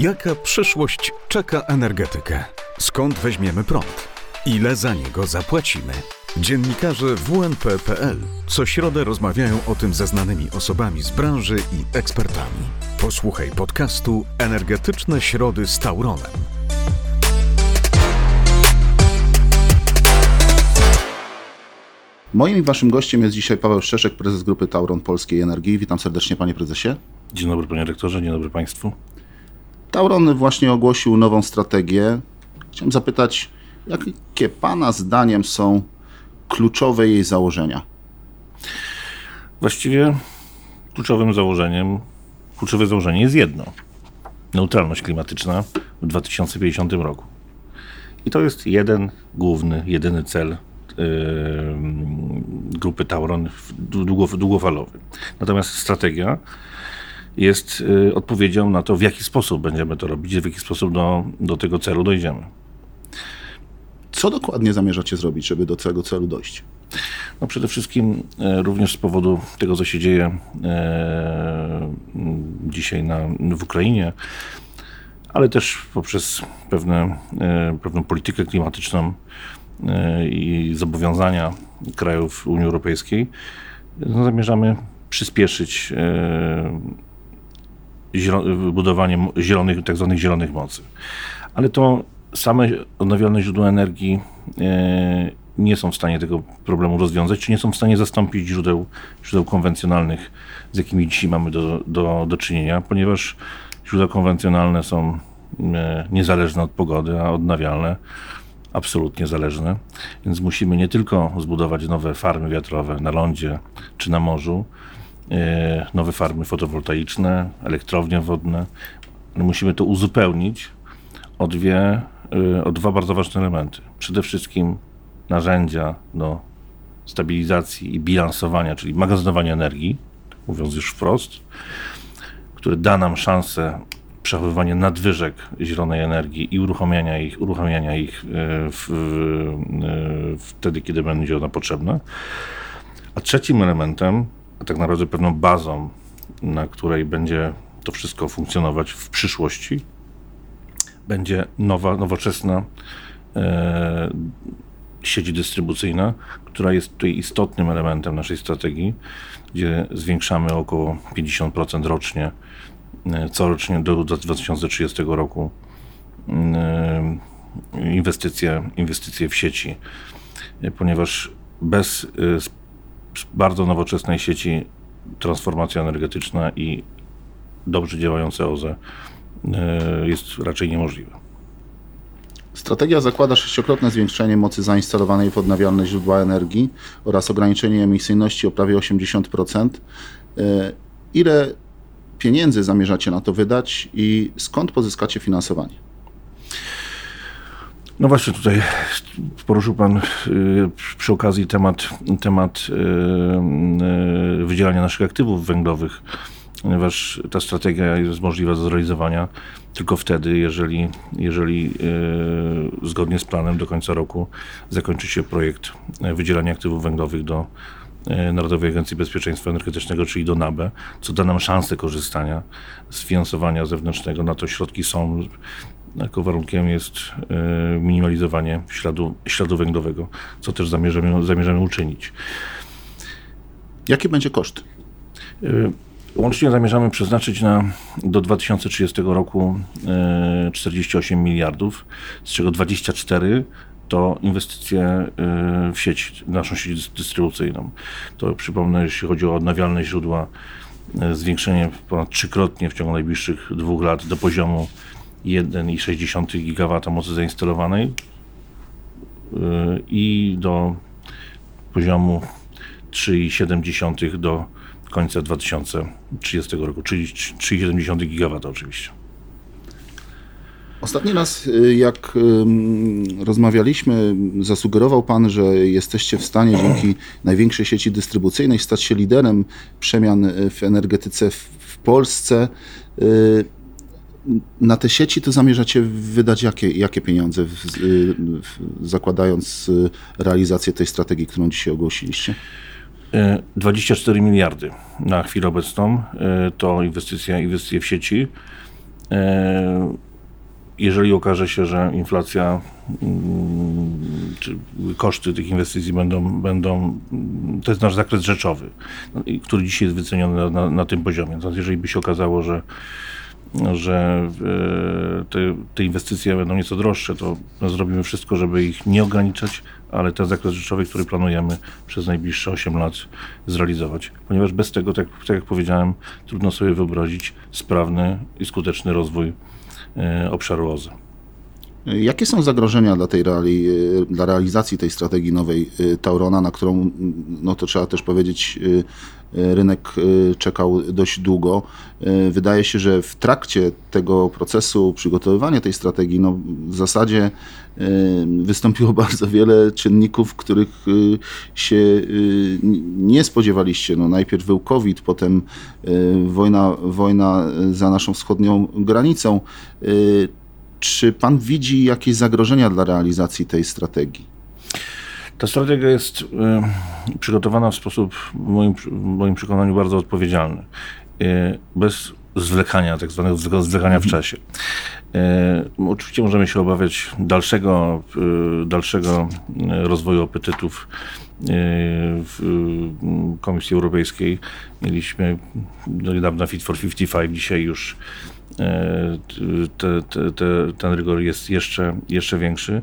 Jaka przyszłość czeka energetykę? Skąd weźmiemy prąd? Ile za niego zapłacimy? Dziennikarze WNP.pl co środę rozmawiają o tym ze znanymi osobami z branży i ekspertami. Posłuchaj podcastu Energetyczne Środy z Tauronem. Moim i waszym gościem jest dzisiaj Paweł Szczeszek, prezes grupy Tauron Polskiej Energii. Witam serdecznie panie prezesie. Dzień dobry panie rektorze, dzień dobry państwu. Tauron właśnie ogłosił nową strategię. Chciałem zapytać, jakie pana zdaniem są kluczowe jej założenia? Właściwie kluczowym założeniem, kluczowe założenie jest jedno. Neutralność klimatyczna w 2050 roku. I to jest jeden główny, jedyny cel grupy Tauron długo, długofalowy. Natomiast strategia jest yy, odpowiedzią na to, w jaki sposób będziemy to robić, w jaki sposób do, do tego celu dojdziemy. Co dokładnie zamierzacie zrobić, żeby do tego celu dojść? No przede wszystkim e, również z powodu tego, co się dzieje e, dzisiaj na, w Ukrainie, ale też poprzez pewne, pewną politykę klimatyczną i zobowiązania krajów Unii Europejskiej, no zamierzamy przyspieszyć budowanie zielonych, tak zwanych zielonych mocy. Ale to same odnawialne źródła energii nie są w stanie tego problemu rozwiązać, czy nie są w stanie zastąpić źródeł, źródeł konwencjonalnych, z jakimi dzisiaj mamy do, do, do czynienia, ponieważ źródła konwencjonalne są e, niezależne od pogody, a odnawialne absolutnie zależne. Więc musimy nie tylko zbudować nowe farmy wiatrowe na lądzie czy na morzu, e, nowe farmy fotowoltaiczne, elektrownie wodne, ale musimy to uzupełnić o, dwie, e, o dwa bardzo ważne elementy. Przede wszystkim narzędzia do stabilizacji i bilansowania, czyli magazynowania energii, mówiąc już wprost, który da nam szansę przechowywania nadwyżek zielonej energii i uruchamiania ich, uruchamiania ich e, w, w, e, wtedy, kiedy będzie ona potrzebna. A trzecim elementem, tak naprawdę pewną bazą, na której będzie to wszystko funkcjonować w przyszłości, będzie nowa, nowoczesna e, sieć dystrybucyjna, która jest tutaj istotnym elementem naszej strategii, gdzie zwiększamy około 50% rocznie, e, corocznie do 2030 roku e, inwestycje, inwestycje w sieci, e, ponieważ bez bardzo nowoczesnej sieci transformacja energetyczna i dobrze działające OZE jest raczej niemożliwa. Strategia zakłada sześciokrotne zwiększenie mocy zainstalowanej w odnawialne źródła energii oraz ograniczenie emisyjności o prawie 80%. E, ile pieniędzy zamierzacie na to wydać i skąd pozyskacie finansowanie? No właśnie tutaj poruszył Pan y, przy okazji temat, temat y, y, wydzielania naszych aktywów węglowych ponieważ ta strategia jest możliwa do zrealizowania tylko wtedy, jeżeli, jeżeli zgodnie z planem do końca roku zakończy się projekt wydzielania aktywów węglowych do Narodowej Agencji Bezpieczeństwa Energetycznego, czyli do NABE, co da nam szansę korzystania z finansowania zewnętrznego. Na to środki są. Jako warunkiem jest yy, minimalizowanie śladu, śladu węglowego, co też zamierzamy, zamierzamy uczynić. Jaki będzie koszt? Yy, Łącznie zamierzamy przeznaczyć na, do 2030 roku 48 e, miliardów, z czego 24 to inwestycje e, w sieć, naszą sieć dystrybucyjną. To przypomnę, jeśli chodzi o odnawialne źródła, e, zwiększenie ponad trzykrotnie w ciągu najbliższych dwóch lat do poziomu 1,6 GW mocy zainstalowanej i do poziomu 3,7 do końca 2030 roku, czyli 3,7 GW oczywiście. Ostatni raz, y, jak rozmawialiśmy, zasugerował Pan, że jesteście w stanie dzięki największej sieci dystrybucyjnej stać się liderem przemian y, w energetyce w Polsce. Y, na te sieci to zamierzacie wydać jakie, jakie pieniądze, zakładając realizację tej strategii, którą dzisiaj ogłosiliście? 24 e, miliardy na chwilę obecną e, to inwestycja, inwestycje w sieci E, Jeżeli okaże się, że inflacja mm, czy koszty tych inwestycji będą, będą to jest nasz zakres rzeczowy, no który dzisiaj jest wyceniony na, na, na tym poziomie. Natomiast jeżeli by się okazało, że że e, te, te inwestycje będą nieco droższe, to zrobimy wszystko, żeby ich nie ograniczać, ale ten zakres rzeczowy, który planujemy przez najbliższe 8 lat zrealizować. Ponieważ bez tego, tak, tak jak powiedziałem, trudno sobie wyobrazić sprawny i skuteczny rozwój e, obszaru OZE. Jakie są zagrożenia dla, tej reali, dla realizacji tej strategii nowej y, Taurona, na którą, mm, no to trzeba też powiedzieć, y, rynek czekał dość długo. Wydaje się, że w trakcie tego procesu przygotowywania tej strategii, no w zasadzie wystąpiło bardzo wiele czynników, których się nie spodziewaliście. No, najpierw był COVID, potem wojna, wojna za naszą wschodnią granicą. Czy pan widzi jakieś zagrożenia dla realizacji tej strategii? Ta strategia jest y, przygotowana w sposób, w moim, w moim przekonaniu, bardzo odpowiedzialny. Y, bez zwlekania, tak zwanego zwle- zwlekania w czasie. Y, oczywiście możemy się obawiać dalszego, dalszego rozwoju apetytów w Komisji Europejskiej. Mieliśmy do niedawna Fit for 55, dzisiaj już te, te, te, ten rygor jest jeszcze, jeszcze większy.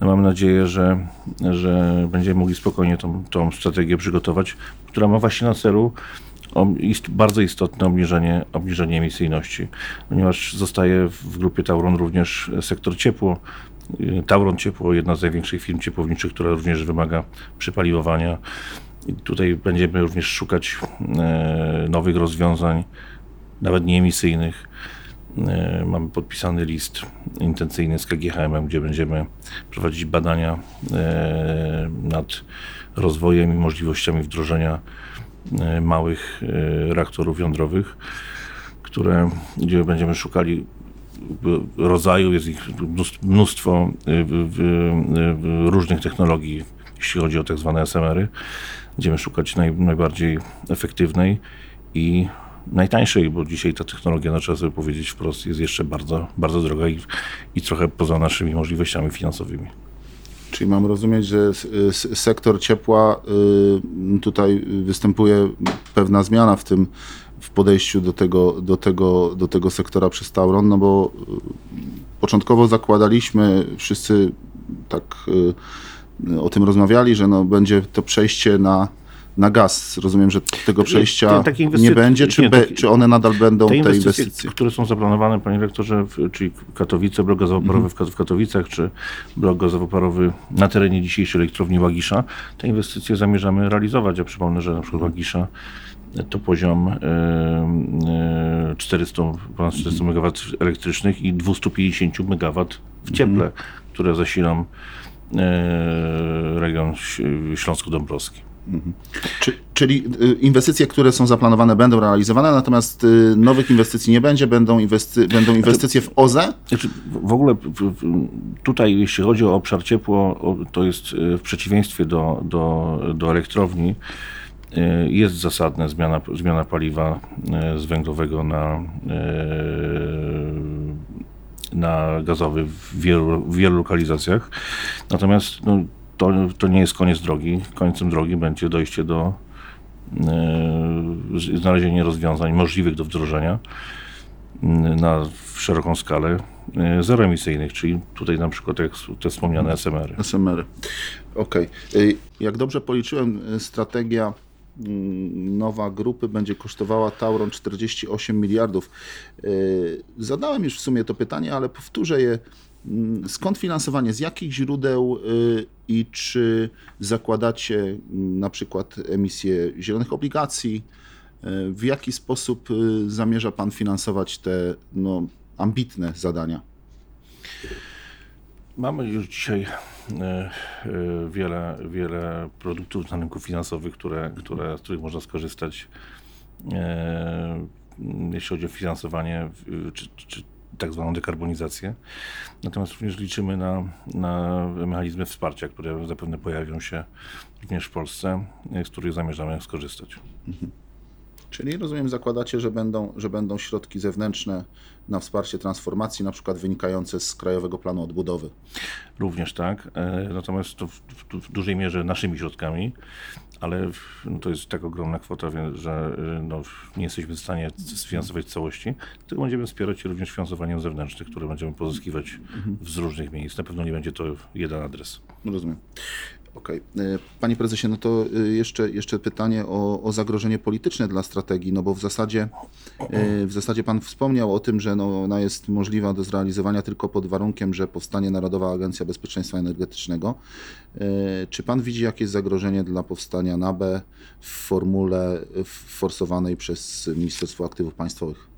No nadzieję, że, że będziemy mogli spokojnie tą, tą strategię przygotować, która ma właśnie na celu bardzo istotne obniżenie, obniżenie emisyjności, ponieważ zostaje w grupie Tauron również sektor ciepło. Y, Tauron Ciepło, jedna z największych firm ciepłowniczych, która również wymaga przypaliwowania. I tutaj będziemy również szukać e, nowych rozwiązań, nawet nieemisyjnych. E, Mamy podpisany list intencyjny z KGHM, gdzie będziemy prowadzić badania e, nad rozwojem i możliwościami wdrożenia e, małych reaktorów jądrowych, które, gdzie będziemy szukali rodzaju, jest ich mnóstw- mnóstwo różnych technologii, jeśli chodzi o tak zwane SMR-y. Będziemy szukać naj, najbardziej efektywnej i najtańszej, bo dzisiaj ta technologia, no, trzeba sobie powiedzieć wprost, jest jeszcze bardzo, bardzo droga i, i trochę poza naszymi możliwościami finansowymi. Czyli mam rozumieć, że sektor ciepła y, tutaj występuje pewna zmiana w tym w podejściu do tego, do tego, do tego sektora przez Tauron, no bo y, początkowo zakładaliśmy, wszyscy tak y, o tym rozmawiali, że no będzie to przejście na, na gaz. Rozumiem, że tego przejścia nie inwestycje- będzie, czy, nie, be, czy one nadal będą Te te inwestycje, inwestycje? które są zaplanowane, panie rektorze, w, czyli Katowice, blok gazowo-parowy w Kat- w Katowicach, czy blok gazowo-parowy na terenie dzisiejszej elektrowni Łagisza, te inwestycje zamierzamy realizować. Ja przypomnę, że na przykład Łagisza to poziom e, e, 400, ponad 400 MW elektrycznych i 250 MW w cieple, które zasilą e, region Ś- Czy, czyli y, inwestycje, które są zaplanowane, będą realizowane, natomiast y, nowych inwestycji nie będzie, będą, inwesty, będą inwestycje w OZE? Znaczy, w ogóle tutaj, jeśli chodzi o obszar ciepło, to jest e, w przeciwieństwie do, do, do elektrowni, jest zasadna zmiana, zmiana paliwa z węglowego na, na gazowy w wielu, w wielu lokalizacjach. Natomiast no, to, to nie jest koniec drogi. Końcem drogi będzie dojście do e, z- znalezienie rozwiązań możliwych do wdrożenia na w szeroką skalę e, zeroemisyjnych, czyli tutaj na przykład jak te wspomniane SMR-y. SMR. Okej. Y, Jak dobrze policzyłem, strategia mm, nowa grupy będzie kosztowała Tauron 48 miliardów. Zadałem już w sumie to pytanie, ale powtórzę je. Mm, Skąd finansowanie? Z jakich źródeł y, i czy zakładacie mm, na przykład emisję zielonych obligacji? Y, W jaki sposób y, zamierza Pan finansować te no, ambitne zadania? Mamy już dzisiaj e, e, wiele, wiele produktów na rynku finansowym, które, które, z których można skorzystać, e, jeśli chodzi o finansowanie czy, czy tak zwaną dekarbonizację. Natomiast również liczymy na, na mechanizmy wsparcia, które zapewne pojawią się również w Polsce, z których zamierzamy skorzystać. Czyli rozumiem, zakładacie, że będą, że będą środki zewnętrzne na wsparcie transformacji, na przykład wynikające z Krajowego Planu Odbudowy. Również tak, e, natomiast to w, w, dużej mierze naszymi środkami, ale no to jest tak ogromna kwota, że e, no, nie jesteśmy w stanie sfinansować całości, tylko będziemy wspierać się również finansowaniem zewnętrznych, które będziemy pozyskiwać z różnych miejsc. Na pewno nie będzie to jeden adres. Rozumiem. Okej. E, Panie prezesie, no to e, jeszcze, jeszcze pytanie o, o zagrożenie polityczne dla strategii, no bo w zasadzie, e, w zasadzie pan wspomniał o tym, że no, ona jest możliwa do zrealizowania tylko pod warunkiem, że powstanie Narodowa Agencja Bezpieczeństwa Energetycznego. Czy pan widzi jakieś zagrożenie dla powstania NABE w formule forsowanej przez Ministerstwo Aktywów Państwowych?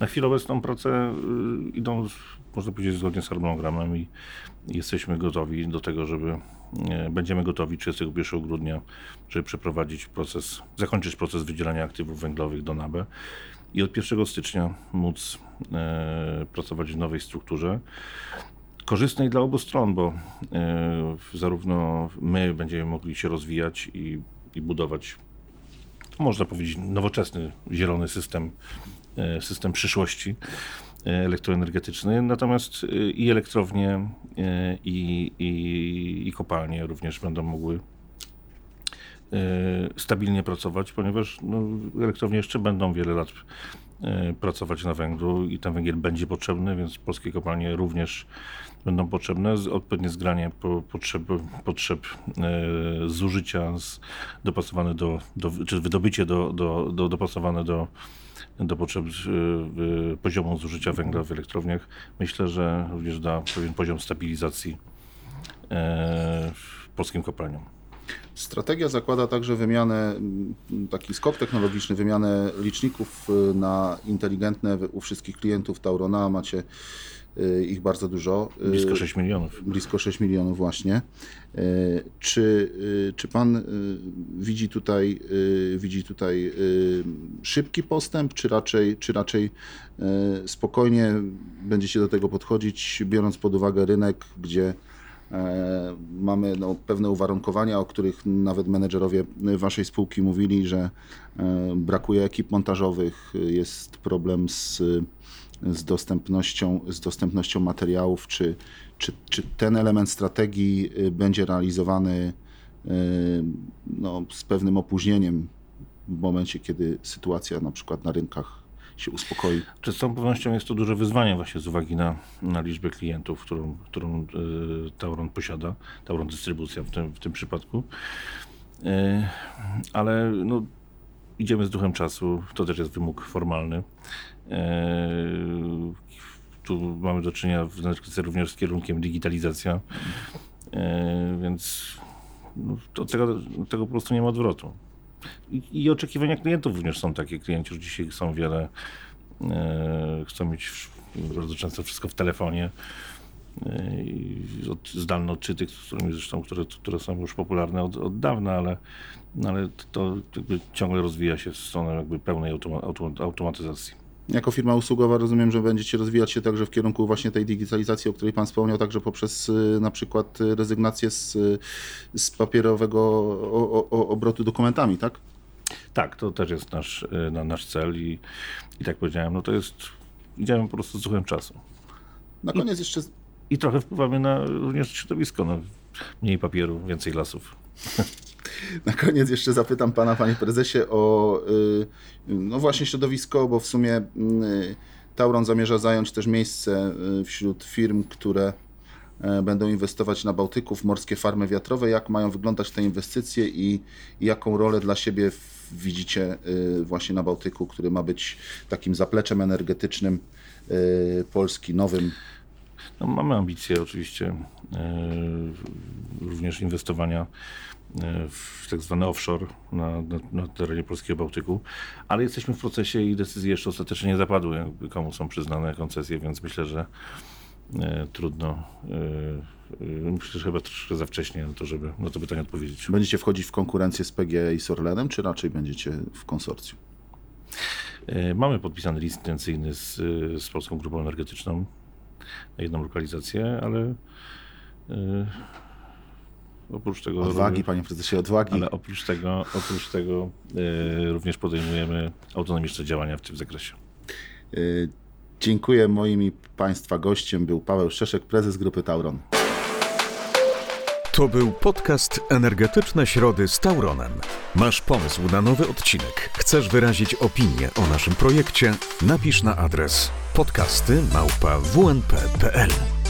Na chwilę obecną prace y, idą, można powiedzieć, zgodnie z harmonogramem i jesteśmy gotowi do tego, żeby, będziemy gotowi 31 grudnia, żeby przeprowadzić proces, zakończyć proces wydzielania aktywów węglowych do NABE i od 1 stycznia móc e, pracować w nowej strukturze korzystnej dla obu stron, bo e, zarówno my będziemy mogli się rozwijać i, i budować można powiedzieć, nowoczesny, zielony system, e, system przyszłości. e, elektroenergetyczny. Natomiast e, i elektrownie, e, i, i, i kopalnie również będą mogły e, stabilnie pracować, ponieważ no, elektrownie jeszcze będą wiele lat pracować na węglu i ten węgiel będzie potrzebny, więc polskie kopalnie również będą potrzebne. Odpowiednie zgranie po, potrzeb, potrzeb e, zużycia z, dopasowane do, do, czy wydobycie do, do, do, dopasowane do, do potrzeb e, e, poziomu zużycia węgla w elektrowniach. Myślę, że również da pewien poziom stabilizacji e, polskim kopalniom. Strategia zakłada także wymianę, mm, taki skok technologiczny, wymianę liczników y, na inteligentne u wszystkich klientów Taurona. Macie y, ich bardzo dużo. Y, Blisko 6 milionów. blisko 6 milionów właśnie. Czy, czy pan widzi tutaj, widzi tutaj szybki postęp, czy raczej, czy raczej spokojnie będziecie do tego podchodzić, biorąc pod uwagę rynek, gdzie mamy no, pewne uwarunkowania, o których nawet menedżerowie waszej spółki mówili, że e, brakuje ekip montażowych, jest problem z, z, dostępnością, z dostępnością materiałów, czy, czy, czy ten element strategii y, będzie realizowany y, no, z pewnym opóźnieniem w momencie, kiedy sytuacja na przykład na rynkach się uspokoi. Z całą pewnością jest to duże wyzwanie właśnie z uwagi na, na liczbę klientów, którą, którą y, Tauron posiada, Tauron Dystrybucja w tym, w tym przypadku. Y, ale no, idziemy z duchem czasu, to też jest wymóg formalny. Y, tu mamy do czynienia w energetyce również z kierunkiem digitalizacja, więc no, to, tego, tego po prostu nie ma odwrotu. I, oczekiwania klientów również są takie. Klienci już dzisiaj chcą wiele, e, chcą mieć bardzo często wszystko w telefonie. E, od, zdalne odczyty, którymi zresztą, które, które są już popularne od, od dawna, ale, no ale to ciągle rozwija się w stronę jakby pełnej automa, automatyzacji. Jako firma usługowa rozumiem, że będziecie rozwijać się także w kierunku właśnie tej digitalizacji, o której Pan wspomniał, także poprzez y, na przykład y, rezygnację z, y, z papierowego o, o, obrotu dokumentami, tak? Tak, to też jest nasz, na, nasz cel i, i tak powiedziałem, no to jest, idziemy po prostu z duchem czasu. Na koniec jeszcze I trochę wpływamy na również środowisko, no, mniej papieru, więcej lasów. Na koniec jeszcze zapytam pana, panie prezesie, o y, no właśnie środowisko, bo w sumie y, Tauron zamierza zająć też miejsce y, wśród firm, które będą inwestować na Bałtyku w morskie farmy wiatrowe. Jak mają wyglądać te inwestycje i i jaką rolę dla siebie widzicie właśnie na Bałtyku, który ma być takim zapleczem energetycznym Polski, nowym? No, mamy ambicje oczywiście również inwestowania w tak zwany offshore na, na, na terenie polskiego Bałtyku, ale jesteśmy w procesie i decyzje jeszcze ostatecznie nie zapadły, jakby komu są przyznane koncesje, więc myślę, że e, trudno, e, e, myślę, że chyba troszkę za wcześnie na to, żeby na to pytanie odpowiedzieć. Będziecie wchodzić w konkurencję z PGE i z Orlenem, czy raczej będziecie w konsorcjum? E, Mamy podpisany list intencyjny z, e, z Polską Grupą Energetyczną na jedną lokalizację, ale e, oprócz tego... Odwagi, panie prezesie, odwagi. Ale oprócz tego, oprócz tego e, również podejmujemy autonomiczne działania w tym zakresie. Y, Dziękuję. Moim i Państwa gościem był Paweł Szczeszek, prezes Grupy Tauron. To był podcast Energetyczne Środy z Tauronem. Masz pomysł na nowy odcinek? Chcesz wyrazić opinię o naszym projekcie? Napisz na adres podcasty małpa wnp.pl